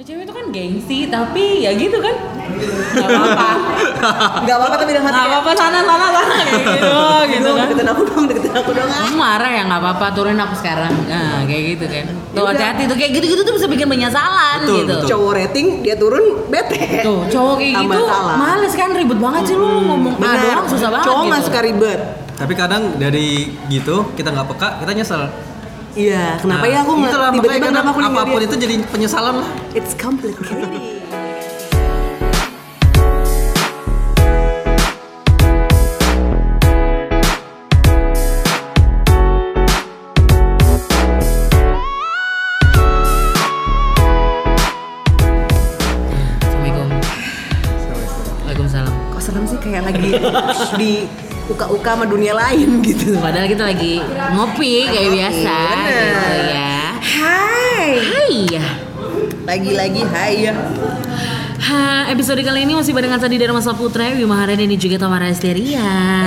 Cewek itu kan gengsi, tapi ya gitu kan. Gak apa-apa. Gak apa-apa tapi dalam hati Gak apa-apa sana sana sana kayak gitu gitu kan. deketin aku dong, deketin aku dong. Kamu marah ya nggak apa-apa turunin aku sekarang. Nah kayak gitu kan. Tuh hati-hati tuh kayak gitu-gitu tuh bisa bikin penyesalan Betul, gitu. betul. Cowok rating, dia turun, bete. Tuh cowok kayak Tambah gitu salah. males kan ribet banget sih lu ngomong. A Bener. doang susah banget Cowok gitu. gak suka ribet. Tapi kadang dari gitu kita nggak peka, kita nyesel. Iya, kenapa Nah, ya aku nggak tiba-tiba kenapa aku apa pun dia? itu jadi penyesalan lah. It's complicated Assalamualaikum Waalaikumsalam Kok serem sih kayak lagi di uka-uka sama dunia lain gitu Padahal kita lagi ngopi kayak Ngopi, biasa bener. gitu ya Hai Hai ya Lagi-lagi hai ya Ha, episode kali ini masih barengan tadi dari Mas Putra, Wima Harani dan juga Tamara Esteria.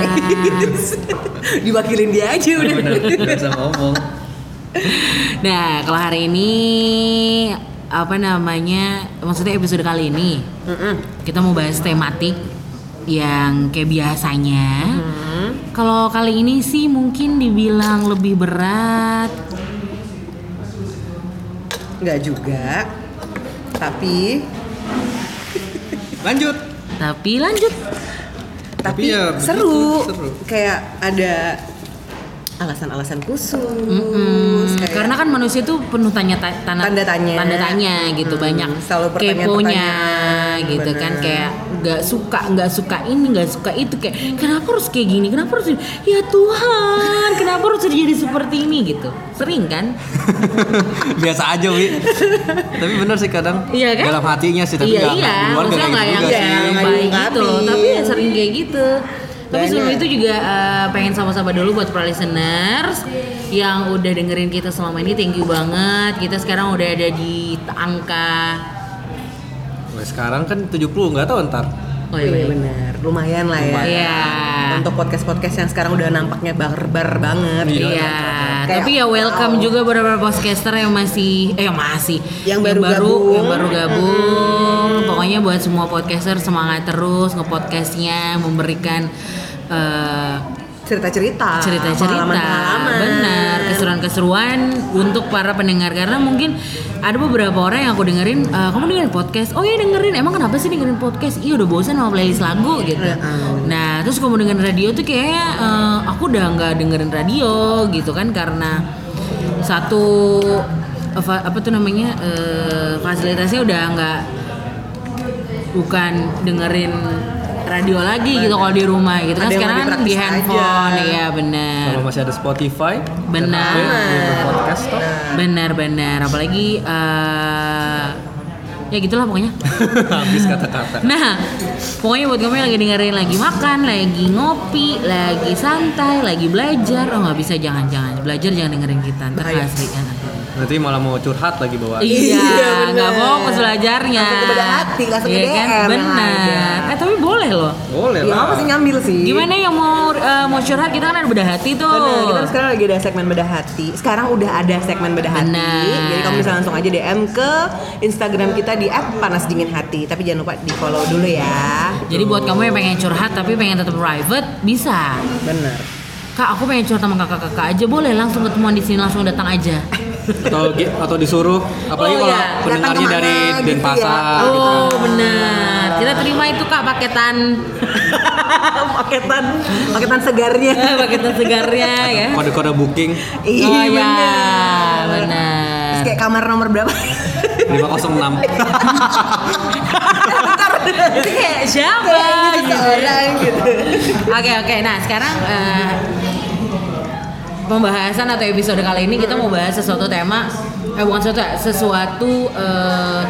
Diwakilin dia aja udah Bener, bisa ngomong. Nah, kalau hari ini apa namanya? Maksudnya episode kali ini kita mau bahas tematik yang kayak biasanya. Kalau kali ini sih mungkin dibilang lebih berat. Nggak juga Tapi Lanjut. Tapi lanjut. Tapi, Tapi ya seru. seru. Kayak ada alasan-alasan khusus Mm, kayak- karena kan manusia tuh penuh tanya ta- tanda, Tanda tanya. tanda tanya gitu Hmm, banyak selalu pertanyaan-pertanyaan. keponya gitu kan Bener. kayak nggak suka nggak suka ini nggak suka itu kayak kenapa harus kayak gini kenapa harus ini? ya Tuhan kenapa harus terjadi seperti ini gitu sering kan Biasa aja, Wi. tapi bener sih kadang Iya kan? dalam hatinya sih, tapi iya nggak iya nggak di luar maksudnya nggak nggak kayak yang gitu nggak sih. yang Nggak baik gitu loh diungkapin. Tapi sebelum itu juga eh, pengen sama-sama dulu buat para listeners yang udah dengerin kita selama ini thank you banget kita sekarang udah ada di angka Wah, sekarang kan 70 nggak tahu ntar. oh iya iya benar lumayan lah ya Iya. untuk podcast podcast yang sekarang udah nampaknya barbar banget Iya. Iya, Kayak, tapi ya welcome wow. juga beberapa podcaster yang masih eh yang masih Yang baru gabung. yang baru gabung. Pokoknya buat semua podcaster semangat terus ngepodcastnya, memberikan eh, cerita-cerita cerita-cerita, benar, keseruan-keseruan untuk para pendengar. Karena mungkin ada beberapa orang yang aku dengerin, "Eh, kamu dengerin podcast, oh iya dengerin, emang kenapa sih dengerin podcast? Iya udah bosan sama playlist lagu gitu. Nah terus kamu dengerin radio tuh kayaknya eh, aku udah nggak dengerin radio gitu kan karena satu apa, tuh namanya eh, fasilitasnya udah nggak bukan dengerin radio lagi gitu kalau di rumah gitu kan Ada yang sekarang lebih kan di handphone aja. ya benar Kalau masih ada Spotify, Benar. podcast toh. benar benar apalagi eh, ya gitulah pokoknya Habis kata-kata. nah pokoknya buat kamu yang lagi dengerin lagi makan lagi ngopi lagi santai lagi belajar oh nggak bisa jangan jangan belajar jangan dengerin kita ntar Bahaya. Kan Nanti malah mau curhat lagi bawa. Iya, Iya, nggak fokus belajarnya. Langsung ke bedah hati, langsung ke Iya kan? Ada. Eh tapi boleh loh. Boleh ya lah. apa sih nyambil sih Gimana yang mau eh, mau curhat kita kan ada bedah hati tuh. Bener, kita sekarang lagi ada segmen bedah hati. Sekarang udah ada segmen bedah hati. Bener. Jadi kamu bisa langsung aja DM ke Instagram kita di @panasdinginhati. Tapi jangan lupa di follow dulu ya. Jadi buat kamu yang pengen curhat tapi pengen tetap private bisa. Bener. Kak, aku pengen curhat sama kakak-kakak aja boleh langsung ketemuan di sini langsung datang aja. atau atau disuruh apalagi Oh, kalau iya. pendengarnya dari gitu Denpasar ya. gitu kan. Oh benar. Kita terima itu kak paketan, paketan paketan segarnya. Paketan segarnya ya. kode-kode booking Iya, oh ya, bener. benar. Terus kayak kamar nomor berapa? 506 Itu kayak siapa? Kayak gitu gitu. gitu. Oke oke, nah sekarang eh, pembahasan atau episode kali ini kita mau bahas sesuatu tema, eh bukan sesuatu, sesuatu eh,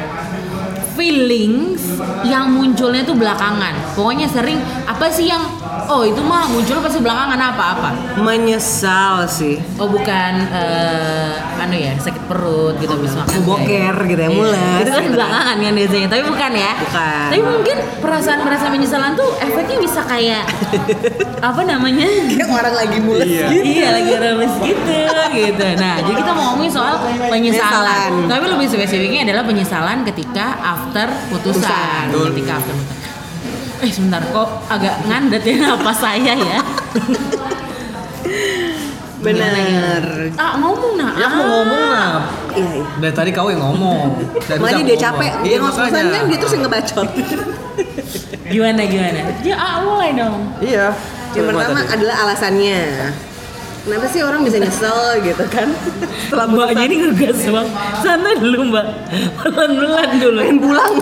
feelings yang munculnya tuh belakangan. Pokoknya sering apa sih yang Oh itu mah muncul pasti belakangan apa-apa. Menyesal sih. Oh bukan eh anu ya sakit perut gitu habis makan. Boker gitu ya, mules. Itu kan gitu kan. belakangan kan biasanya, tapi bukan ya. Bukan. Tapi mungkin perasaan-perasaan penyesalan tuh efeknya bisa kayak apa namanya? Kayak orang lagi mules Iya. gitu. iya lagi remes gitu gitu. Nah jadi kita mau ngomongin soal penyesalan. Tapi lebih spesifiknya adalah penyesalan ketika after putusan. Putusan. Betul. Ketika after putusan. Eh sebentar kok agak ngandet ya apa saya ya? Bener. Ah ngomong nah. Ya aku ngomong nah. Iya, iya. Dari tadi kau yang ngomong. Dari dia capek, Iya, dia ngos-ngosan makanya. kan dia terus yang ngebacot. Gimana gimana? Ya ah, mulai dong. Iya. Yang pertama adalah alasannya. Kenapa sih orang bisa nyesel gitu kan? Setelah Mbak putusan, jadi ngegas bang. Santai dulu mbak. Pelan-pelan dulu. pengen pulang.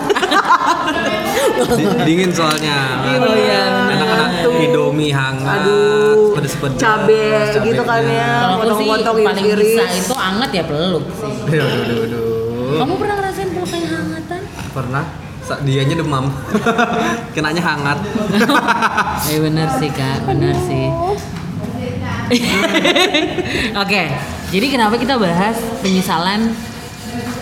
Di- dingin soalnya. Oh, iya. Enak-enak Tuh. Indomie hangat. Aduh, Pedes-pedes. cabe cabenya. gitu kan ya. Sih Potong-potong paling iris-iris. bisa itu anget ya peluk sih. Aduh, aduh, aduh. Kamu pernah ngerasain peluk kayak hangatan? Pernah? Sa- Dianya demam. Kenanya hangat. Eh bener sih kak, bener sih. Oke, jadi kenapa kita bahas penyesalan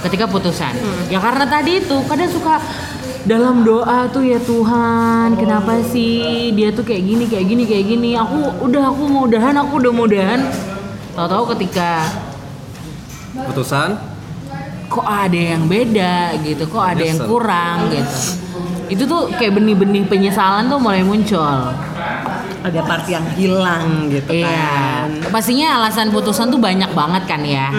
ketika putusan? Ya karena tadi itu kadang suka dalam doa tuh ya Tuhan, kenapa sih dia tuh kayak gini, kayak gini, kayak gini. Aku udah aku mau udahan, aku udah mau udahan. Tahu-tahu ketika Putusan. kok ada yang beda gitu, kok ada yang kurang gitu. Itu tuh kayak benih-benih penyesalan tuh mulai muncul. Ada part yang hilang gitu Iya, kan. pastinya alasan putusan tuh banyak banget kan ya.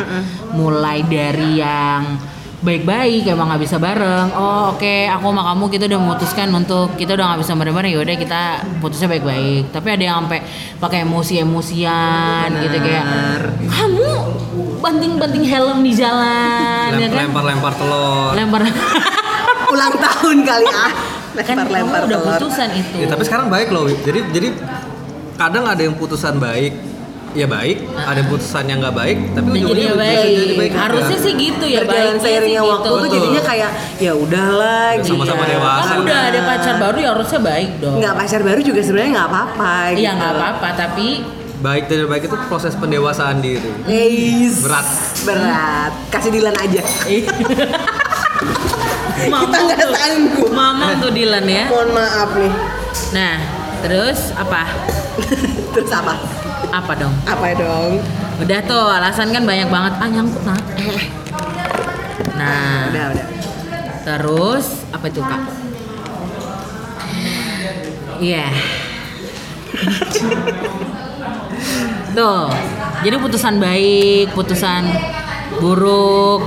Mulai dari yang baik-baik emang nggak bisa bareng. Oh oke, aku sama kamu kita udah memutuskan untuk kita udah nggak bisa bareng-bareng. Yaudah kita putusnya baik-baik. Tapi ada yang sampai pakai emosi-emosian gitu kayak kamu banting-banting helm di jalan, ya kan? Lempar-lempar telur. Lempar. Ulang tahun kali ah. kan Lempar-lempar kamu udah telur. putusan itu. Ya, tapi sekarang baik loh. Jadi jadi kadang ada yang putusan baik, ya baik. Ada yang putusan yang nggak baik, tapi ujungnya jadi baik. jadi baik juga. Harusnya sih gitu ya Berjalan baiknya seiringnya sih waktu gitu. tuh jadinya kayak ya udahlah gitu. sama-sama Iya. dewasa. Kan udah ada pacar baru ya harusnya baik dong. Nggak pacar baru juga sebenarnya nggak apa-apa. Iya gitu. nggak apa-apa tapi Baik dan baik itu proses pendewasaan diri. Berat. Berat. Kasih Dilan aja. Mama Kita nggak sanggup. Mama tuh Dilan ya. Mohon maaf nih. Nah terus apa? Terus apa? Apa dong? Apa dong? Udah tuh alasan kan banyak banget. Ah nyangkut nah. Nah Udah, udah. terus apa itu kak? Iya. Tuh, jadi putusan baik, putusan buruk,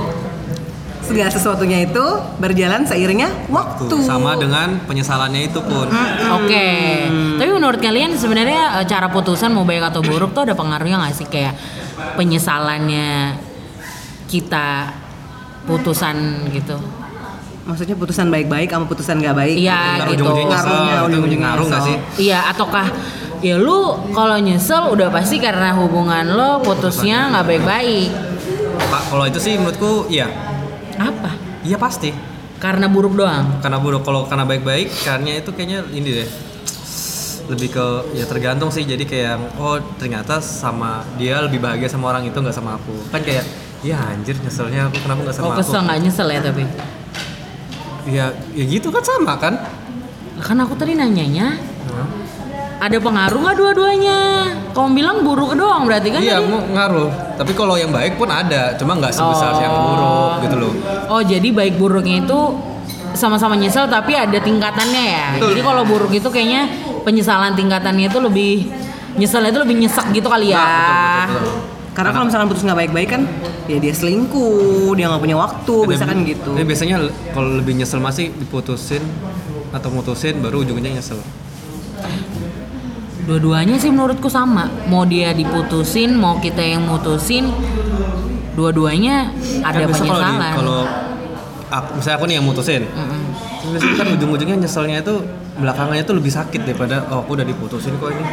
Segala sesuatunya itu berjalan seiringnya waktu. Sama dengan penyesalannya itu pun. Oke, tapi menurut kalian sebenarnya eh, cara putusan mau baik atau buruk tuh ada pengaruhnya nggak sih kayak penyesalannya kita putusan gitu? Maksudnya putusan baik-baik sama putusan nggak baik. Iya gitu. Ngaruhnya, ujung-ujungnya ngaruh nggak sih? Iya, ataukah ya lu kalau nyesel udah pasti karena hubungan lo putusnya nggak baik-baik. Pak, kalau itu sih menurutku iya. Apa? Iya pasti. Karena buruk doang. Karena buruk kalau karena baik-baik karena itu kayaknya ini deh. Lebih ke ya tergantung sih. Jadi kayak oh ternyata sama dia lebih bahagia sama orang itu nggak sama aku. Kan kayak ya anjir nyeselnya aku kenapa nggak sama Oh aku? kesel nggak nyesel ya tapi. Ya ya gitu kan sama kan? Kan aku tadi nanyanya Hah? Ada pengaruh nggak dua-duanya? Kamu bilang buruk doang berarti kan iya tadi? mau ngaruh. Tapi kalau yang baik pun ada, cuma nggak sebesar Oh. yang buruk gitu loh. Oh jadi baik buruknya itu sama-sama nyesel tapi ada tingkatannya ya. Betul. Jadi kalau buruk itu kayaknya penyesalan tingkatannya itu lebih nyeselnya itu lebih nyesek gitu kali ya. Nah, betul, betul, betul. Karena kalau misalkan putus nggak baik-baik kan, ya dia selingkuh, dia nggak punya waktu, biasa kan gitu. Tapi biasanya kalau lebih nyesel masih diputusin atau mutusin baru ujungnya nyesel. Dua-duanya sih menurutku sama. Mau dia diputusin, mau kita yang mutusin, dua-duanya ada kan kalau di- penyesalan. kalau aku, misalnya aku nih yang mutusin terus biasanya kan ujung-ujungnya nyeselnya itu belakangannya itu lebih sakit daripada oh aku udah diputusin kok ini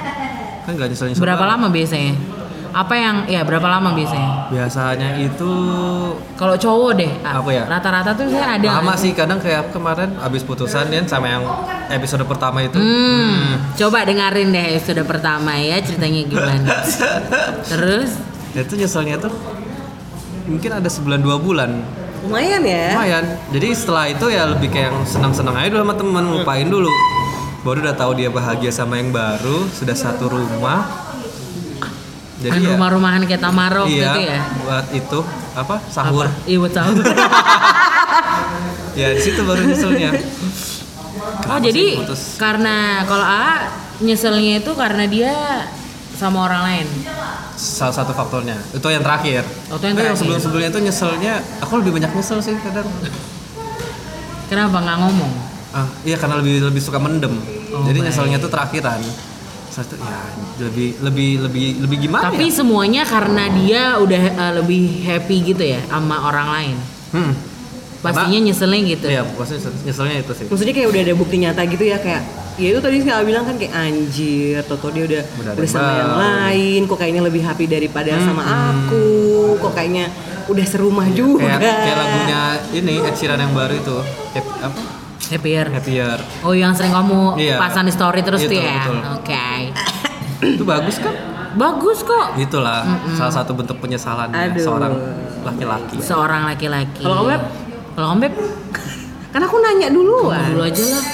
kan gak nyesel nyesel Berapa lama biasanya? Apa yang ya berapa lama biasanya? Biasanya itu Kalau cowok deh, Apa ya? Rata-rata tuh saya ada. lama sih kadang kayak kemarin abis putusan ya sama yang episode pertama itu. Hmm, coba dengerin deh episode pertama ya ceritanya gimana. Terus Itu nyeselnya tuh mungkin ada sebulan dua bulan. Lumayan ya. Lumayan. Jadi setelah itu ya lebih kayak yang senang-senang aja dulu sama teman, lupain dulu. Baru udah tahu dia bahagia sama yang baru, sudah satu rumah. Jadi kan ya, rumah-rumahan kayak Tamarok iya, gitu ya. buat itu apa sahur. Apa? Iya buat sahur. Ya di situ baru nyeselnya. oh Kenapa jadi sih putus? karena kalau A nyeselnya itu karena dia sama orang lain. salah satu faktornya. Itu yang terakhir. Oh, itu yang terakhir. sebelum-sebelumnya itu nyeselnya, aku lebih banyak nyesel sih kadang. Kenapa nggak ngomong? Ah, iya karena lebih lebih suka mendem. Oh, Jadi baik. nyeselnya tuh terakhiran. Satu ya lebih lebih lebih lebih gimana Tapi ya? semuanya karena dia udah eh, lebih happy gitu ya sama orang lain. Hmm. Pastinya nyeselnya gitu. Iya, pasti nyeselnya itu sih. Maksudnya kayak udah ada bukti nyata gitu ya kayak ya itu tadi Kak bilang kan kayak anjir Toto dia udah bersama yang yang lain kok kayaknya lebih happy daripada sama aku kok kayaknya udah serumah juga Kayak kayak lagunya ini Ed Sheeran yang baru itu. Happy, apa? Happier. Happier. Oh yang sering kamu Iya. pasang di story terus tuh Itu, ya. Oke. itu bagus kan? Bagus kok. Itulah salah satu bentuk penyesalannya Aduh. seorang laki-laki. Seorang laki-laki. Kalau kamu? Kalau kamu kan aku nanya dulu kamu dulu aja lah.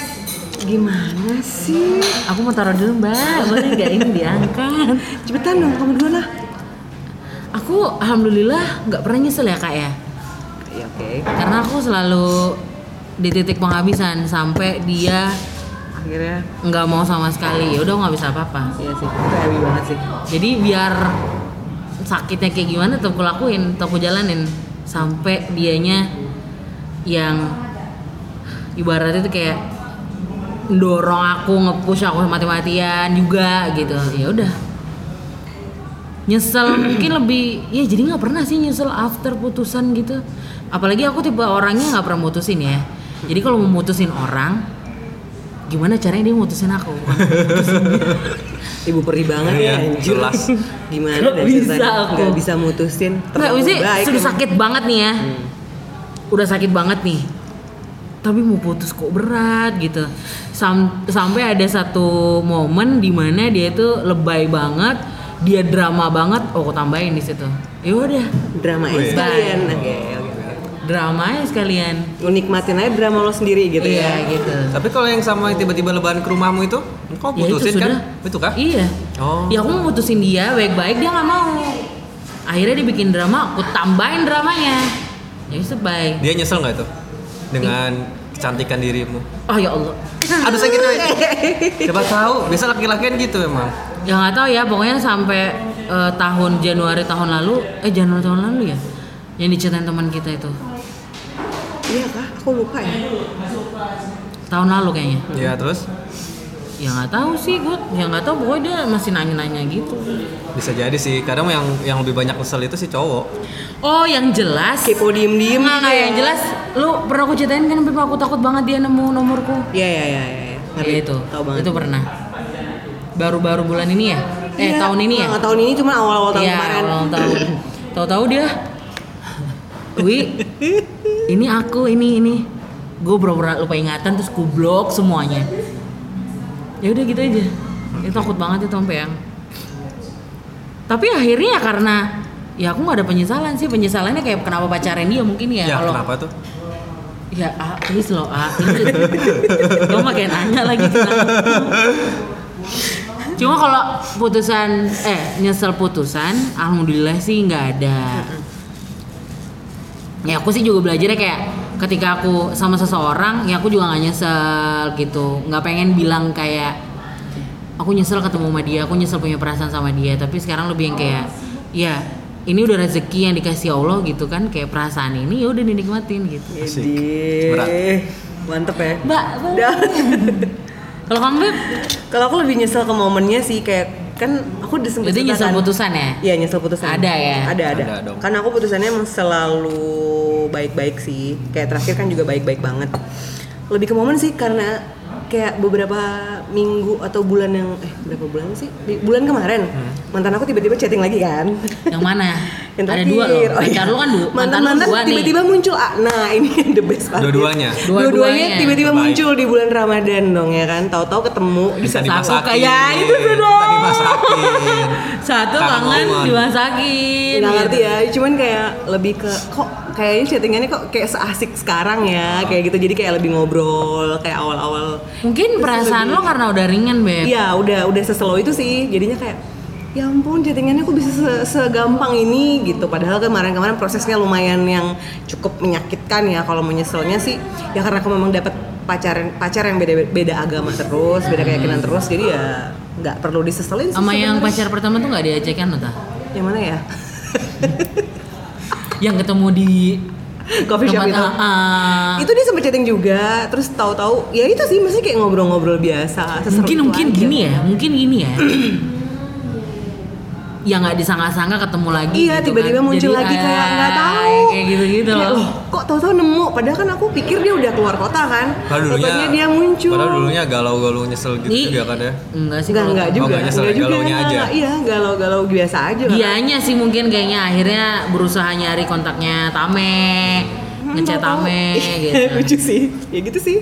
gimana sih Aku mau taruh dulu mbak, boleh nggak ini diangkat? cepetan dong kamu dulu lah Aku alhamdulillah nggak pernah nyesel ya kak ya. ya oke Karena aku selalu di titik penghabisan sampai dia akhirnya nggak mau sama sekali. Ya udah nggak bisa apa-apa. iya sih itu happy banget sih Jadi biar sakitnya kayak gimana tetap aku lakuin, tetap aku jalanin sampai dianya yang ibaratnya itu kayak dorong aku ngepush aku mati-matian juga gitu. Ya udah. Nyesel mungkin lebih ya jadi nggak pernah sih nyesel after putusan gitu. Apalagi aku tipe orangnya nggak pernah mutusin ya. Jadi kalau mau mutusin orang gimana caranya dia mutusin aku? Mutusin ibu perih banget Iya, ya anjir jelas. gimana deh bisa ceritanya? aku. nggak bisa mutusin Nggak, baik sudah sakit banget nih ya. Udah sakit banget nih. Tapi mau putus kok berat gitu. Sam- sampai ada satu momen di mana dia itu lebay banget, dia drama banget. Oh, aku tambahin di situ. Ya udah, drama sekalian oke oke oke. Drama aja sekalian. Lu nikmatin aja drama lo sendiri gitu iya, ya gitu. Tapi kalau yang sama yang tiba-tiba lebaran ke rumahmu itu, kau Ya, itu putusin kan? sudah. Itu kah? Iya. Oh. Ya aku mau mutusin dia baik-baik dia nggak mau. Akhirnya dia bikin drama, aku tambahin dramanya. Ya bisa baik. Dia nyesel nggak itu dengan kecantikan dirimu? Oh ya Allah. Aduh sakit woy. Coba tahu, biasa laki-laki kan gitu emang. Ya nggak tahu ya, pokoknya sampai eh, tahun Januari tahun lalu, eh Januari tahun lalu ya, yang diceritain teman kita itu. Iya kah aku lupa ya Tahun lalu kayaknya. Ya terus Ya nggak tahu sih, gue ya nggak tahu. Pokoknya dia masih nanya-nanya gitu. bisa jadi sih. Kadang yang yang lebih banyak kesel itu sih cowok. Oh, yang jelas. kepo diem diem Nggak, gitu nggak, ya yang jelas. Lu pernah aku ceritain kan, Pip, aku takut banget dia nemu nomorku. iya iya iya iya Ya itu, tahu banget itu pernah. Baru-baru bulan ini ya? Eh Iya, tahun ini ya? tahun ini cuma awal awal tahun Iya, kemarin awal tahun. Tahu-tahu dia, Wi, ini aku, ini ini. Gue pura-pura lupa ingatan terus gue blok semuanya. Ya udah gitu aja. Itu takut banget itu sampai yang. Tapi akhirnya ya karena ya aku nggak ada penyesalan sih penyesalannya kayak kenapa pacaran dia mungkin ya, Ya, kalau kenapa tuh? ya ah, please loh ah lo makin nanya lagi cuma kalau putusan eh nyesel putusan alhamdulillah sih nggak ada ya aku sih juga belajarnya kayak ketika aku sama seseorang ya aku juga nggak nyesel gitu. Nggak pengen bilang kayak aku nyesel ketemu sama dia aku nyesel punya perasaan sama dia. Tapi sekarang lebih yang kayak ya ini udah rezeki yang dikasih Allah gitu kan kayak perasaan ini ya udah dinikmatin gitu. Asik. Berat. mantep ya. Mbak kalau kamu kalau aku lebih nyesel ke momennya sih kayak kan aku udah sempet Jadi nyesel putusan ya? Iya nyesel putusan. Ada ya? Ada ada. Ada dong. Karena aku putusannya emang selalu baik-baik sih. Kayak terakhir kan juga baik-baik banget. Lebih ke momen sih karena kayak beberapa minggu atau bulan yang eh berapa bulan sih di bulan kemarin Hmm. mantan aku tiba-tiba chatting lagi kan Yang mana? yang Ada dua loh. Oh, Pacar iya. lu kan dua. Mantan mantan tiba-tiba muncul ah, nah ini yang the best banget Dua-duanya. Dua-duanya. dua-duanya tiba-tiba muncul di bulan Ramadan dong ya kan tahu-tahu ketemu Bisa dimasakin. kayak itu tuh dong. Dimasakin. Satu Kangen dimasakin. nggak ngerti gitu. ya cuman kayak lebih ke kok kayaknya chattingannya kok kayak seasik sekarang ya kayak gitu jadi kayak lebih ngobrol kayak awal-awal Mungkin perasaan lo karena udah ringan, Beb. Iya, udah udah seslow itu sih. Jadinya kayak ya ampun chattingannya kok bisa se- segampang ini gitu. Padahal kemarin-kemarin prosesnya lumayan yang cukup menyakitkan ya kalau mau nyeselnya sih ya karena aku memang dapat pacar pacar yang beda beda agama terus, beda keyakinan terus. Jadi ya nggak perlu diseselin sih. Sama yang pacar pertama tuh nggak diajakan lo tah? yang mana ya? Yang ketemu di Coffee shop tempat itu. ah. Itu dia sempet chatting juga, terus tahu-tahu ya itu sih mesti kayak ngobrol-ngobrol biasa. mungkin mungkin aja. gini ya, mungkin gini ya. ya nggak disangka-sangka ketemu lagi. Iya gitu tiba-tiba kan. muncul Jadi, lagi kayak ah, nggak tahu. Kayak gitu-gitu Kayak, loh. Kok tahu-tahu nemu? Padahal kan aku pikir dia udah keluar kota kan. Padahal dulunya dia muncul. Padahal dulunya galau-galau nyesel gitu Ih. juga kan ya. Enggak sih Enggak kalau enggak Oh, juga. nggak nyesel, enggak juga. galaunya aja. Iya galau-galau biasa aja. kan. Dianya sih mungkin kayaknya akhirnya berusaha nyari kontaknya Tame, ngechat Tame gitu. Lucu sih. Ya gitu sih.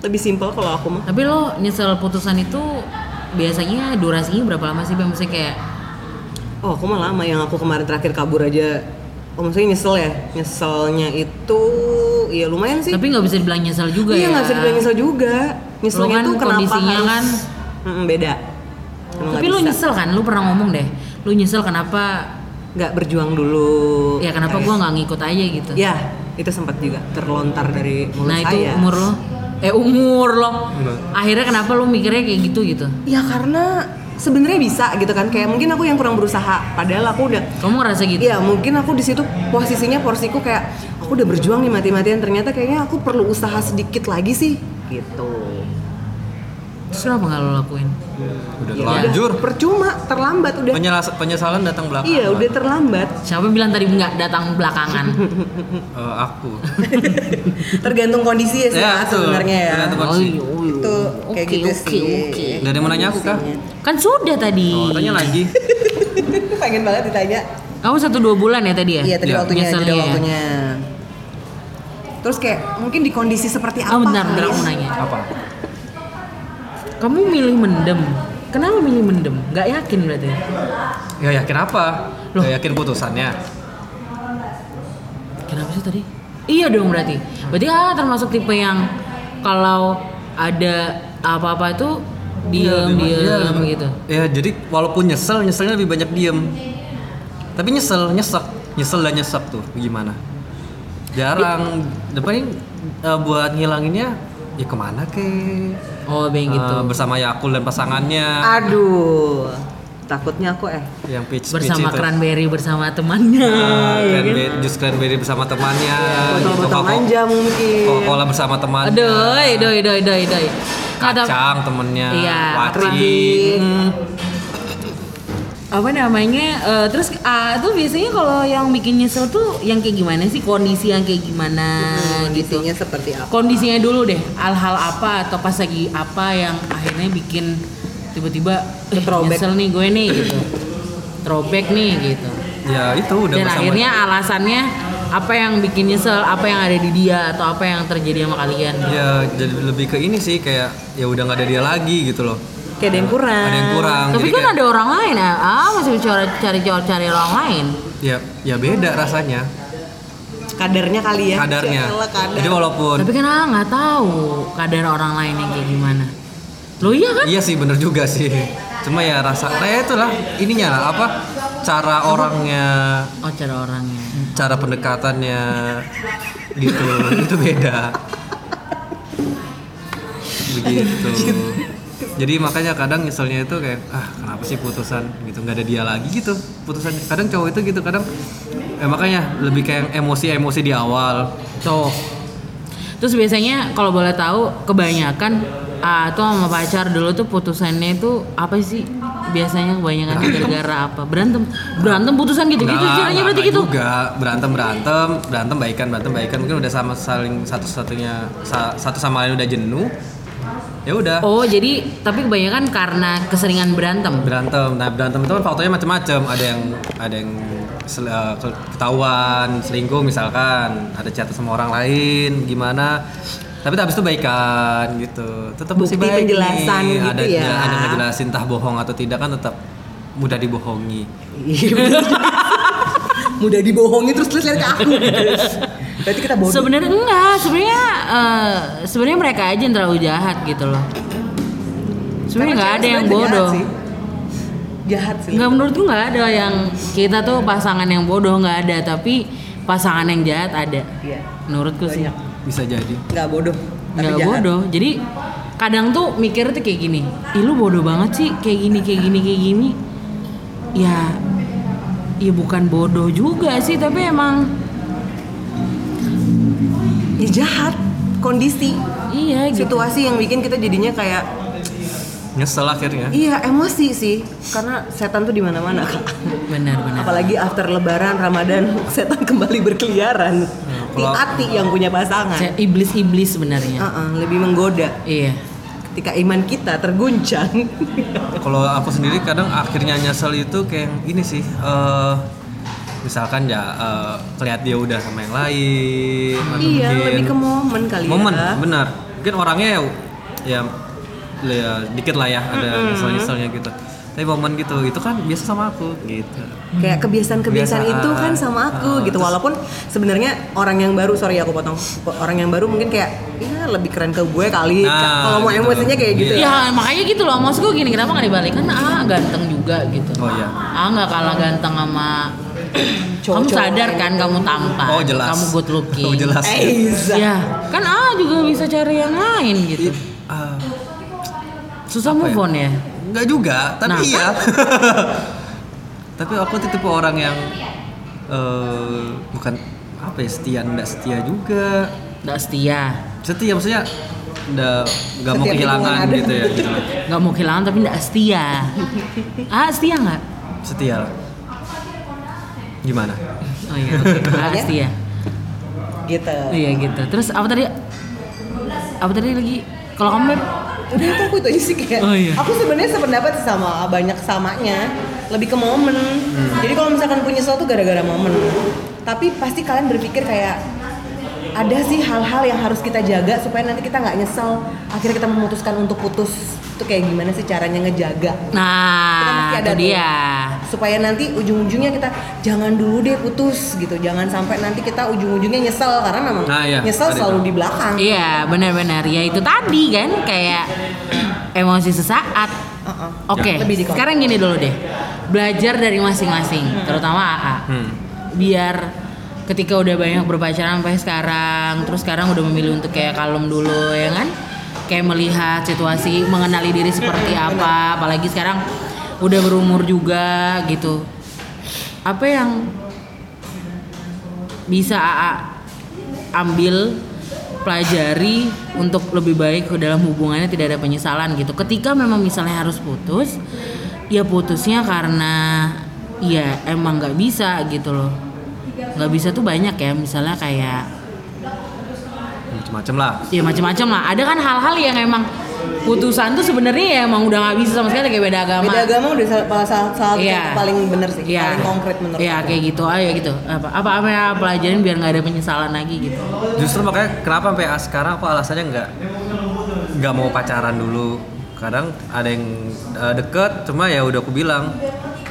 Lebih simpel kalau aku mah. Tapi lo nyesel putusan itu biasanya durasinya berapa lama sih? Bang? Maksudnya kayak Oh aku mah lama yang aku kemarin terakhir kabur aja. Oh maksudnya nyesel ya? Nyeselnya itu ya lumayan sih. tapi nggak bisa dibilang nyesel juga iya ya. nggak bisa dibilang nyesel juga. Nyeselnya kan tuh kenapa kondisinya harus kan- Mm, beda. Emang Tapi bisa. nyesel kan? Lo pernah ngomong deh. Lo nyesel kenapa? nggak berjuang dulu. Ya kenapa gua nggak ngikut aja gitu? Ya, itu sempat juga terlontar dari mulut Nah itu saya. umur lo, eh umur lo. Akhirnya kenapa lo mikirnya kayak gitu gitu? Ya karena sebenarnya bisa gitu kan. Kayak mungkin aku yang kurang berusaha. Padahal aku udah Kamu ngerasa gitu? Iya mungkin aku di situ posisinya porsiku kayak aku udah berjuang nih mati-matian ternyata kayaknya aku perlu usaha sedikit lagi sih gitu. Terus kenapa nggak lo lakuin? Udah Ya terlanjur. udah, percuma terlambat udah. Penyelas- penyesalan datang belakang. Iya udah terlambat. Siapa bilang tadi nggak datang belakangan? Eh, aku. Tergantung kondisi ya sih Ya, sebenarnya ya. Tergantung Oh, kondisi. iya, oh, iya. Itu kayak Oke, gitu oke, sih. oke. Ada yang mau nanya aku kah? Kan sudah tadi. Oh, tanya lagi. Pengen banget ditanya. Kamu satu dua bulan ya tadi ya? Iya tadi Iya. waktunya, Nyeselnya jeda ya? waktunya. Terus kayak mungkin di kondisi seperti apa? Oh bentar, bentar aku ya? nanya. Apa? Kamu milih mendem. Kenapa milih mendem? Gak yakin berarti. Ya yakin apa? Loh. Ya yakin putusannya. Kenapa sih tadi? Iya dong berarti. Berarti ah termasuk tipe yang kalau ada apa-apa itu diem diem Iya. gitu. Ya jadi walaupun nyesel, nyeselnya lebih banyak diem. Tapi nyesel, nyesek, nyesel dan nyesek tuh gimana? Jarang. Depan ini eh, buat ngilanginnya ya ke mana ke? Oh, being gitu. bersama Yakul dan pasangannya Aduh, takutnya aku eh. yang peach peach bersama itu. cranberry bersama temannya. Ya kan? cranberry, jus cranberry bersama temannya. Botol-botol Coca- manja mungkin. Coca-Cola bersama temannya. Aduh, doi doi doi doi. Kata Kacang temennya. Iya, Waci. Hmm. apa namanya? eh, terus ah tuh biasanya kalau yang bikin nyesel tuh yang kayak gimana sih? Kondisi yang kayak gimana gitu. Kondisinya seperti apa? Kondisinya dulu deh. Hal-hal apa atau pas lagi apa yang akhirnya bikin tiba-tiba eh, Throwback. nyesel nih gue nih gitu. Throwback nih gitu. Ya itu udah Dan akhirnya alasannya apa yang bikin nyesel, apa yang ada di dia atau apa yang terjadi sama kalian. Ya jadi lebih ke ini sih kayak ya udah nggak ada dia lagi gitu loh. Kayak ada yang kurang. Ada yang kurang. Tapi jadi kan kayak, ada orang lain ya. Ah, masih cari cari cari orang lain. ya ya beda rasanya Kadarnya kali ya. kadarnya. Kadar. Jadi walaupun Tapi kan ah nggak tahu kadar orang lain yang kayak gimana. Lo iya kan? iya sih bener juga sih. Cuma ya rasa ya itulah ininya lah apa cara orangnya Oh cara orangnya. cara pendekatannya gitu itu beda begitu jadi makanya kadang nyeselnya itu kayak ah kenapa sih putusan gitu nggak ada dia lagi gitu putusan kadang cowok itu gitu kadang eh, makanya lebih kayak emosi-emosi di awal Tuh. Terus biasanya kalau boleh tahu kebanyakan ah tuh sama pacar dulu tuh putusannya itu apa sih? Biasanya kebanyakan gara-gara apa? Berantem. Berantem putusan gitu-gitu Nggak, caranya berarti gitu. juga berantem berantem berantem baikan berantem baikan mungkin udah sama saling satu satunya satu sama lain udah jenuh ya udah Oh jadi tapi kebanyakan karena keseringan berantem. berantem nah berantem itu kan faktornya macam-macam ada yang ada yang sel- ke- ketahuan selingkuh misalkan ada chat sama orang lain gimana tapi habis itu baikan gitu tetap masih baik penjelasan nih. gitu ada ya. ada ngejelasin entah bohong atau tidak kan tetap mudah dibohongi Iya. Mudah dibohongi terus terus lihat ke aku. gitu. Berarti kita bodoh. Sebenarnya enggak, sebenarnya eh, sebenarnya mereka aja yang terlalu jahat gitu loh. Sebenarnya nggak ada yang bodoh. Jahat sih. Jahat sih. Nggak menurutku nggak ada yang kita tuh pasangan yang bodoh nggak ada, tapi pasangan yang jahat ada. Iya. Menurutku sih. Bisa jadi Nggak bodoh. tapi Nggak jahat. bodoh. Jadi kadang tuh mikir tuh kayak gini, ih lu bodoh banget sih kayak gini kayak gini kayak gini. Ya, ya bukan bodoh juga sih, tapi emang Ya jahat. Kondisi, iya gitu. situasi yang bikin kita jadinya kayak nyesel akhirnya iya emosi sih karena setan tuh di mana-mana kak Benar benar. apalagi after lebaran ramadan setan kembali berkeliaran kalau- hati yang punya pasangan Saya iblis-iblis sebenarnya. Uh-uh, lebih menggoda Iya. ketika iman kita terguncang kalau aku sendiri kadang akhirnya nyesel itu kayak ini sih eh, misalkan ya eh, kelihat dia udah sama yang lain atau iya mungkin lebih ke momen kali momen ya benar mungkin orangnya ya, ya ya dikit lah ya ada nyeselnya gitu tapi momen gitu itu kan biasa sama aku gitu kayak kebiasaan-kebiasaan Kebiasaan. itu kan sama aku Ah, gitu terus- walaupun sebenarnya orang yang baru sorry aku potong orang yang baru mungkin kayak ya lebih keren ke gue kali Nah, kalau mau gitu. emosinya kayak gitu Iya. ya Ya makanya gitu loh maksudku gini kenapa nggak dibalik kan ah ganteng juga gitu. oh iya Ah nggak kalah ganteng sama kamu sadar kan kamu tampan, oh jelas kamu good looking. oh jelas Eiza. Ya kan ah juga bisa cari yang lain gitu. Ah, Susah Apa move ya? on ya. Enggak juga, tapi Nah, iya. tapi aku tuh tipe orang yang eh bukan apa ya setia enggak setia juga. Nggak setia, Setia maksudnya enggak enggak mau Setiap kehilangan gitu ya gitu. nggak mau kehilangan tapi nggak setia. ah setia nggak? Setia. Gimana? Oh iya, oke. ah Makanya? setia. gitu Iya gitu. Terus apa tadi? Apa tadi lagi? Kalau kamu udah itu aku itu aja sih kayak Oh, iya. aku sebenarnya sependapat sih sama banyak samanya lebih ke momen Hmm. jadi kalau misalkan punya sesuatu gara-gara momen tapi pasti kalian berpikir kayak ada sih hal-hal yang harus kita jaga supaya nanti kita nggak nyesel akhirnya kita memutuskan untuk putus itu kayak gimana sih caranya ngejaga Kita Nah, mesti ada itu tuh. dia. supaya nanti ujung-ujungnya kita jangan dulu deh putus gitu jangan sampai nanti kita ujung-ujungnya nyesel karena memang Nah, iya. nyesel selalu itu. di belakang Iya, benar-benar. Ya itu tadi kan kayak emosi sesaat. Uh-uh. Oke, Lebih dikon- sekarang gini dulu deh. Belajar dari masing-masing, terutama AA. Hmm. Biar ketika udah banyak berpacaran sampai sekarang, terus sekarang udah memilih untuk kayak kalem dulu ya kan? Kayak melihat situasi, mengenali diri seperti apa, apalagi sekarang udah berumur juga gitu. Apa yang bisa AA ambil pelajari untuk lebih baik dalam hubungannya tidak ada penyesalan gitu. Ketika memang misalnya harus putus, ya putusnya karena ya emang nggak bisa gitu loh. Nggak bisa tuh banyak ya, misalnya kayak Macam-macam lah. ya macam-macam lah. Ada kan hal-hal yang emang putusan tuh sebenarnya ya emang udah nggak bisa sama sekali kayak beda agama. beda agama udah salah salah, Iya. yang paling bener sih Iya. paling konkret menurut Iya aku. kayak gitu aja gitu. Apa apa apa yang pelajarin biar nggak ada penyesalan lagi gitu. Justru makanya kenapa sampai sekarang aku alasannya nggak nggak mau pacaran dulu. Kadang ada yang eh, deket, cuma ya udah aku bilang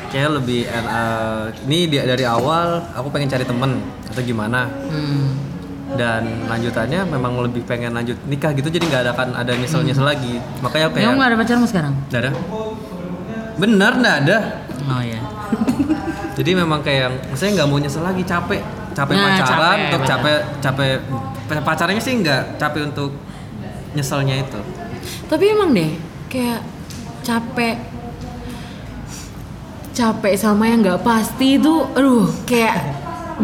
kayak lebih eh, ini di- dari awal aku pengen cari temen atau gimana? Hmm. dan lanjutannya memang lebih pengen lanjut nikah gitu jadi nggak ada kan ada nyesel nyesel lagi. Makanya aku Kamu kayak nggak ada pacaran sekarang? nggak ada. Bener nggak ada. Oh ya. jadi memang kayak maksudnya nggak mau nyesel lagi capek. Capek Nah, pacaran capek, untuk capek capek pacarannya sih nggak capek untuk nyeselnya itu. Tapi emang deh kayak capek capek sama yang nggak pasti itu, aduh kayak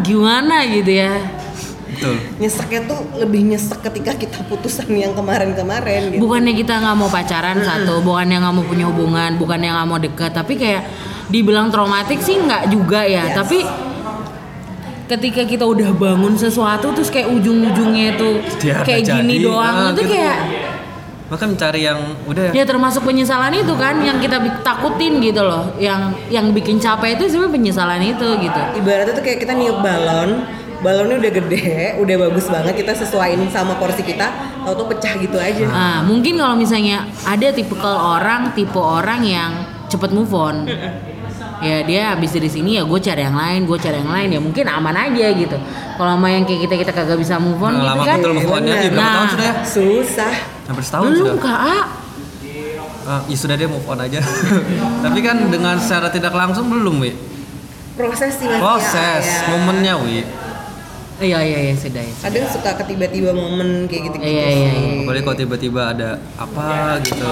gimana gitu ya. betul nyeseknya tuh lebih nyesek ketika kita putusan yang kemarin-kemarin gitu Bukannya kita nggak mau pacaran satu, bukannya nggak mau punya hubungan, bukannya nggak mau dekat, tapi kayak dibilang traumatik sih nggak juga ya. Yes. Tapi ketika kita udah bangun sesuatu terus kayak ujung-ujungnya itu Dia kayak gini jadi, doang ah, itu gitu. kayak bahkan mencari yang udah Ya termasuk penyesalan itu kan yang kita takutin gitu loh. Yang yang bikin capek itu sebenarnya penyesalan itu gitu. Ibaratnya tuh kayak kita niup balon, balonnya udah gede, udah bagus banget, kita sesuaiin sama porsi kita, tau tuh pecah gitu aja. Nah, mungkin kalau misalnya ada tipe orang, tipe orang yang cepet move on. Ya dia habis dari sini ya gue cari yang lain, gue cari yang lain ya mungkin aman aja gitu. Kalau sama yang kayak kita kita kagak bisa move on Nah, gitu lama kan. betul move berapa Nah. tahun sudah ya Susah. Hampir setahun Belum sudah kak. Ah, ya sudah deh move on aja tapi kan dengan secara tidak langsung belum wi Proses sih Mas. proses ya. momennya wi Iya iya iya sudah ya. Kadang suka ketiba-tiba momen kayak gitu-gitu. Iya, iya, iya. apalagi kalau tiba-tiba ada apa gitu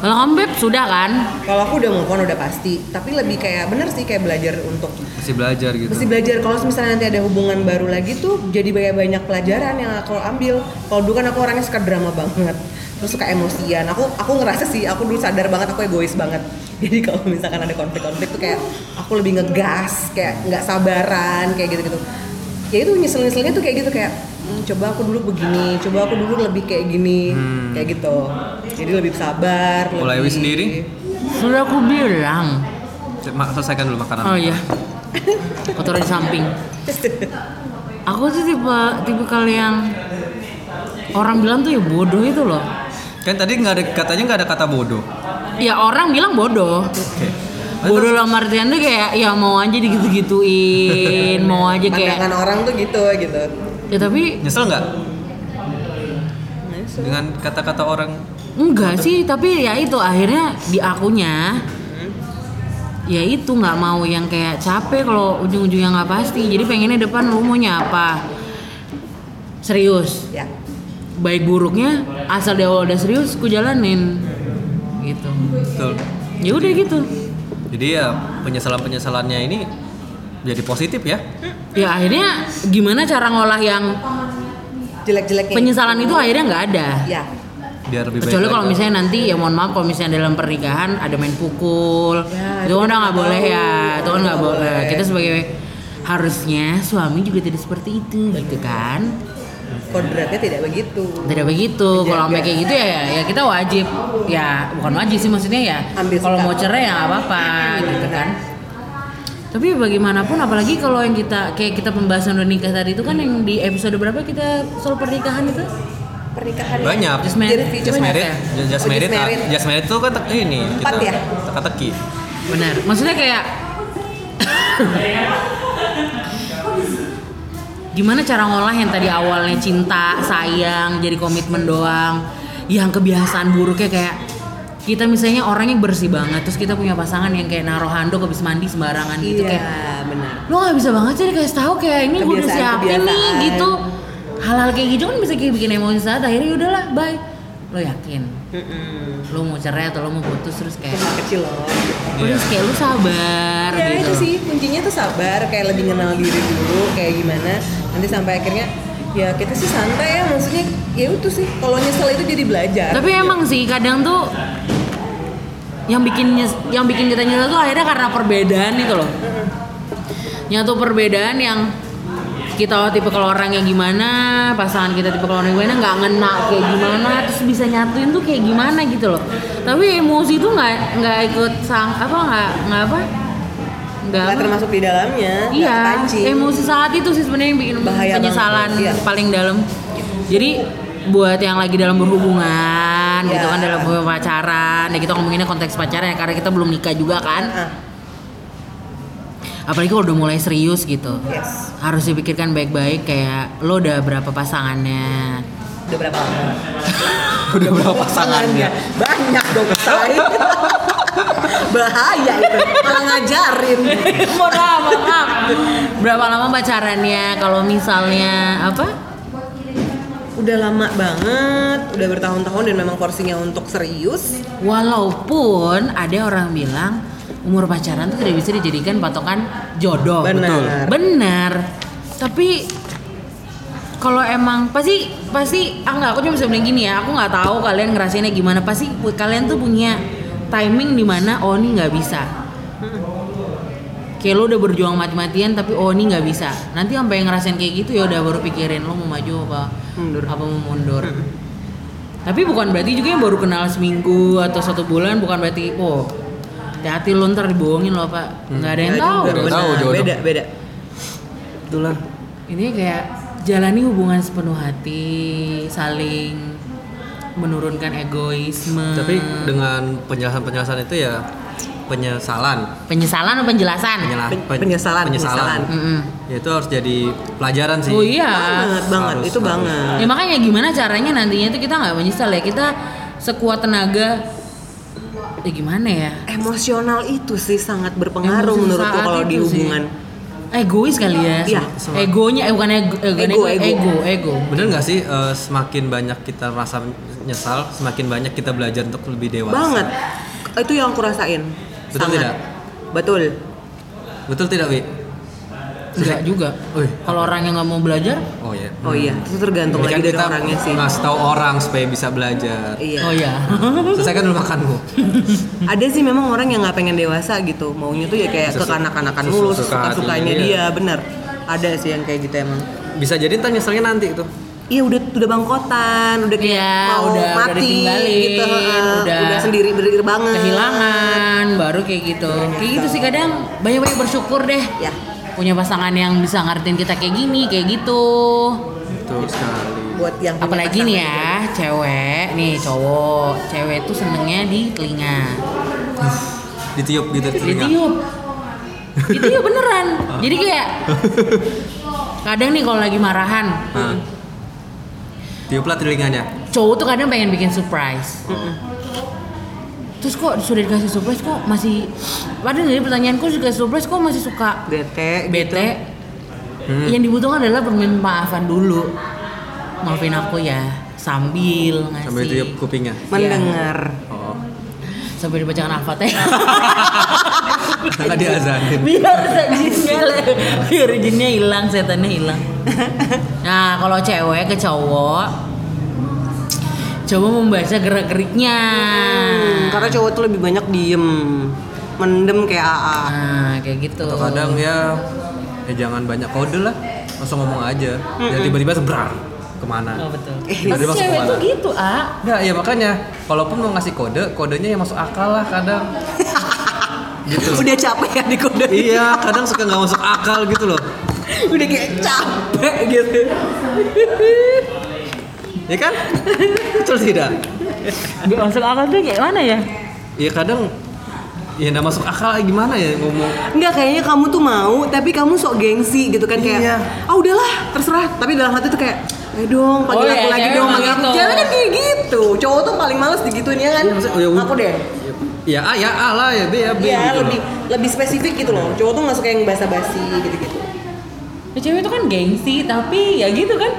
Kalau kamu beb sudah kan? Kalau aku udah move on udah pasti, tapi lebih kayak bener sih kayak belajar untuk masih belajar gitu mesti belajar kalau misalnya nanti ada hubungan baru lagi tuh jadi banyak banyak pelajaran yang aku ambil. Kalau dulu kan aku orangnya suka drama banget, terus suka emosian. Aku aku ngerasa sih aku dulu sadar banget aku egois banget. Jadi kalau misalkan ada konflik-konflik tuh kayak aku lebih ngegas, kayak nggak sabaran, kayak gitu-gitu. Ya itu nyesel-nyeselnya tuh kayak gitu kayak "Hmm, coba aku dulu begini, coba aku dulu lebih kayak gini, kayak gitu. Jadi lebih sabar. Kalau lebih- sendiri? Sudah aku bilang. Selesaikan dulu makanan Oh iya. Taruh di samping. Aku sih tipe tipe kali yang orang bilang tuh ya bodoh itu loh. Kan tadi nggak ada katanya nggak ada kata bodoh Ya orang bilang bodoh. oke Bodoh dalam artian tuh kayak ya mau aja digitu-gituin, mau aja kayak Pandangan orang tuh gitu gitu. ya tapi nyesel nggak Nyesel. dengan kata-kata orang enggak sih, tapi ya itu akhirnya di akunya ya itu nggak mau yang kayak capek kalau ujung-ujungnya nggak pasti jadi pengennya depan lu maunya apa serius Ya. Baik buruknya asal dia udah serius ku jalanin. Gitu. Betul. Ya udah gitu. Jadi ya penyesalan penyesalannya ini jadi positif ya? Ya akhirnya gimana cara ngolah yang Jelek-jeleknya. penyesalan itu akhirnya nggak ada. Ya. biar lebih baik kecuali kalau misalnya nanti ya mohon maaf kalau misalnya dalam pernikahan ada main pukul. Ya, itu kan udah kita nggak boleh ya. Itu kan nggak boleh. kita sebagai harusnya suami juga tidak seperti itu gitu kan Kodratnya tidak begitu. tidak begitu. Kalau sampai kayak gitu ya ya kita wajib. Ya bukan wajib sih maksudnya ya. Ambil kalau mau cerai ya nggak apa-apa gitu kan. Tapi bagaimanapun apalagi kalau yang kita kayak kita pembahasan udah nikah tadi itu kan yang di episode berapa kita soal pernikahan itu? Pernikahan banyak. Just married. Just Banyak married. ya? just, just Oh, married. just ah, married. just married tuh kan ini Empat kita ya? teka-teki. Benar. Maksudnya kayak gimana cara ngolah yang tadi awalnya cinta sayang jadi komitmen doang? Yang kebiasaan buruknya kayak kita misalnya orangnya bersih banget terus kita punya pasangan yang kayak naruh handuk habis mandi sembarangan gitu Iya, kayak benar. lo nggak bisa banget sih dikasih tahu kayak ini gue udah siapin nih gitu. Hal-hal kayak gitu kan bisa kayak bikin emosi saat akhirnya udahlah bye lo yakin Mm-mm. lo mau cerai atau lo mau putus terus kayak Cuma kecil loh. terus kayak lu sabar Ya gitu itu sih kuncinya tuh sabar, kayak lebih kenal diri dulu, kayak gimana. Nanti sampai akhirnya ya kita sih santai ya maksudnya ya itu sih kalau nyesel itu jadi belajar. Tapi emang sih kadang tuh yang bikin nyes- yang bikin kita nyesel tuh akhirnya karena perbedaan itu loh. Nyatu perbedaan yang kita tipe kalau orang yang gimana, pasangan kita tipe kalau orang yang gimana nggak ngena kayak gimana, terus bisa nyatuin tuh kayak gimana gitu loh. Tapi emosi tuh nggak nggak ikut sang apa nggak nggak apa nggak termasuk di dalamnya, Iya, emosi saat itu sih sebenarnya yang bikin Bahaya penyesalan banget, iya. paling dalam. Jadi buat yang lagi dalam berhubungan Iya. gitu kan dalam pacaran, ya kita ngomonginnya konteks pacaran ya karena kita belum nikah juga kan. Ah, Apalagi kalau udah mulai serius gitu. yes. Harus dipikirkan baik-baik kayak lo udah berapa pasangannya. Udah berapa udah berapa pasangannya Banyak dong say. Bahaya itu. Malah ngajarin. Mohon maaf, mohon maaf. Berapa lama pacarannya? Kalau misalnya apa? Udah lama banget, udah bertahun-tahun dan memang porsinya untuk serius. Walaupun ada orang bilang umur pacaran tuh tidak bisa dijadikan patokan jodoh. Benar. Benar. Tapi kalau emang pasti pasti ah nggak aku cuma bisa bilang gini ya aku nggak tahu kalian ngerasainnya gimana pasti kalian tuh punya timing di mana oh ini nggak bisa kayak lo udah berjuang mati-matian tapi oh ini nggak bisa nanti sampai ngerasain kayak gitu ya udah baru pikirin lo mau maju apa Mundur. apa mau mundur Tapi bukan berarti juga yang baru kenal seminggu atau satu bulan bukan berarti oh hati-hati lo ntar dibohongin loh pak nggak ada yang tahu Nggak tahu, jodoh. beda beda Itulah. ini kayak jalani hubungan sepenuh hati saling menurunkan egoisme Tapi dengan penjelasan-penjelasan itu ya penyesalan, penyesalan atau penjelasan Penyela- Pen- pen- penyesalan, penyesalan. Mm-mm. Ya itu harus jadi pelajaran sih. oh iya banget banget Harus, itu harus. banget ya makanya gimana caranya nantinya itu kita nggak menyesal ya kita sekuat tenaga ya gimana ya emosional itu sih sangat berpengaruh menurutku kalau di itu sih. hubungan egois kali ya Iya. egonya eh, bukan ego, Ego, ego, ego. ego ego Bener nggak sih eh, semakin banyak kita merasa nyesal, semakin banyak kita belajar untuk lebih dewasa. banget itu yang aku rasain Betul Sangat. tidak? betul Betul tidak, Wi? enggak juga Wih. kalau orang yang nggak mau belajar Oh iya. oh iya itu tergantung Ini kan lagi dari kita orangnya sih. ngasih tahu orang supaya bisa belajar. iya. Oh ya Selesaikan dulu makanmu. ada sih memang orang yang nggak pengen dewasa gitu. Maunya tuh ya kayak Sesu- kekanak-kanakan mulu suka suka sukanya hatinya dia. Bener. Ada sih yang kayak gitu emang. Bisa jadi ntar nyeselnya nanti itu. Iya udah udah bangkotan, udah kayak Iya, mau udah- udah mati ditinggalin, gitu, uh, udah udah, sendiri berdiri banget. kehilangan baru kayak gitu. Kayak gitu sih kadang. Banyak-banyak bersyukur deh. Ya, punya pasangan yang bisa ngertiin kita kayak gini kayak gitu. Betul sekali. buat yang apalagi nih ya cewek. Nih cowok. Cewek tuh senengnya di telinga. Ditiup gitu telinga. ditiup. Ditiup beneran. Jadi kayak kadang nih kalau lagi marahan. Nah. Tiuplah telinganya. cowok tuh kadang pengen bikin surprise terus kok sudah dikasih surprise kok masih padahal dari pertanyaan kok dikasih surprise kok masih suka bete, bete Hmm. yang dibutuhkan adalah permintaan maafan dulu maafin aku ya sambil ngasih Sambil tiup kupingnya. mendengar. Oh. sambil dibacakan al-fatihah Nggak diazanin. biar jinnya biar jinnya hilang setannya hilang nah kalau cewek ke cowok coba membaca gerak geriknya Hmm, karena cowok tuh lebih banyak diem, mendem kayak AA. nah kayak gitu Atau kadang ya ya jangan banyak kode lah. Langsung ngomong aja. Jangan tiba-tiba sebrar ke mana. oh betul Eh, Tapi masuk cewek ke mana? tuh gitu ah Nggak, ya makanya kalaupun mau ngasih kode, kodenya yang masuk akal lah kadang. gitu. Udah capek ya di kode. iya, kadang suka nggak masuk akal gitu loh. Udah kayak capek gitu. Ya kan? Betul tidak? Gak masuk akal tuh kayak mana ya Ya kadang ya nggak masuk akal gimana ya ngomong. Enggak kayaknya kamu tuh mau tapi kamu sok gengsi gitu kan kayak Iya. ah udahlah terserah tapi dalam hati tuh kayak ayo dong panggil Oh, aku iya, lagi cewek dong emang panggil aku gitu. cewek kan kayak gitu cowok tuh paling males digituin ya kan Iya, ya aku deh Ya A ya A lah ya B ya B Iya gitu lebih loh. lebih spesifik gitu loh cowok tuh nggak suka yang basa-basi gitu-gitu ya, cewek itu kan gengsi tapi ya gitu kan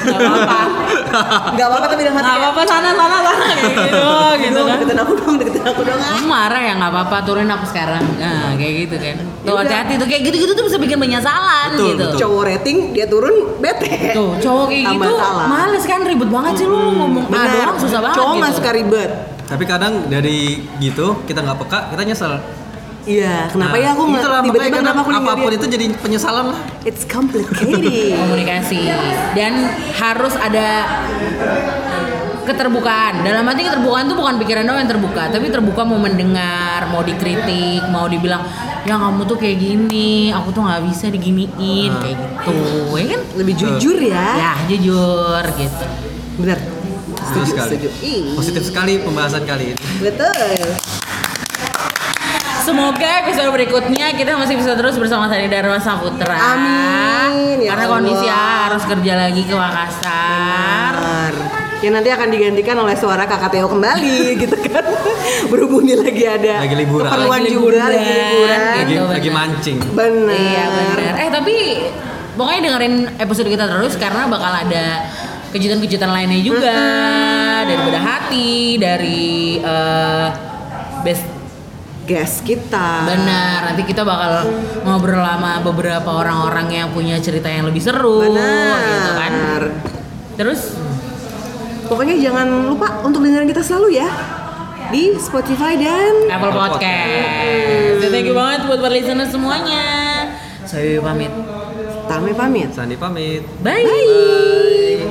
nggak apa-apa nggak apa-apa tapi dalam hati nggak apa-apa sana sana sana kayak gitu gitu kan deketin aku dong deketin aku dong ah. kamu marah ya nggak apa-apa turunin aku sekarang nah kayak gitu kan tuh Yaudah. hati-hati tuh kayak gitu-gitu tuh bisa bikin penyesalan Betul, gitu betul. cowok rating dia turun bete tuh cowok kayak Tambah gitu salah. males kan ribet banget sih lu ngomong ah Benar. doang susah banget cowok gitu nggak suka ribet Tapi kadang dari gitu kita nggak peka, kita nyesel. Iya kenapa Nah, ya aku nggak tiba-tiba kenapa aku apa pun itu jadi penyesalan lah. it's complicated. Komunikasi. Dan harus ada keterbukaan. Dalam arti keterbukaan tuh bukan pikiran doang yang terbuka tapi terbuka mau mendengar mau dikritik mau dibilang ya kamu tuh kayak gini aku tuh nggak bisa diginiin Nah. kayak gitu. Ya kan? Lebih jujur ya? Ya jujur gitu. Bener. Setuju setuju Positif sekali pembahasan kali ini. betul Semoga episode berikutnya kita masih bisa terus bersama Sani Dharma Saputra. Amin, ya Karena Allah. kondisi harus kerja lagi ke Makassar. Benar. Yang nanti akan digantikan oleh suara kakak Teo kembali gitu kan. Berhubung dia lagi ada Lagi liburan. keperluan Lagi juga, liburan, lagi liburan. gitu. Lagi, benar. lagi mancing. Benar. Iya benar. Eh tapi pokoknya dengerin episode kita terus karena bakal ada kejutan-kejutan lainnya juga dari bedah hati, dari eh, best Guys kita. Benar, nanti kita bakal ngobrol sama beberapa orang-orang yang punya cerita yang lebih seru Benar. gitu kan. Terus Pokoknya jangan lupa untuk dengerin kita selalu ya di Spotify dan Apple Apple Podcast. Thank you banget buat para listener semuanya. Saya pamit. Tame pamit. Sandi pamit. Bye. Bye.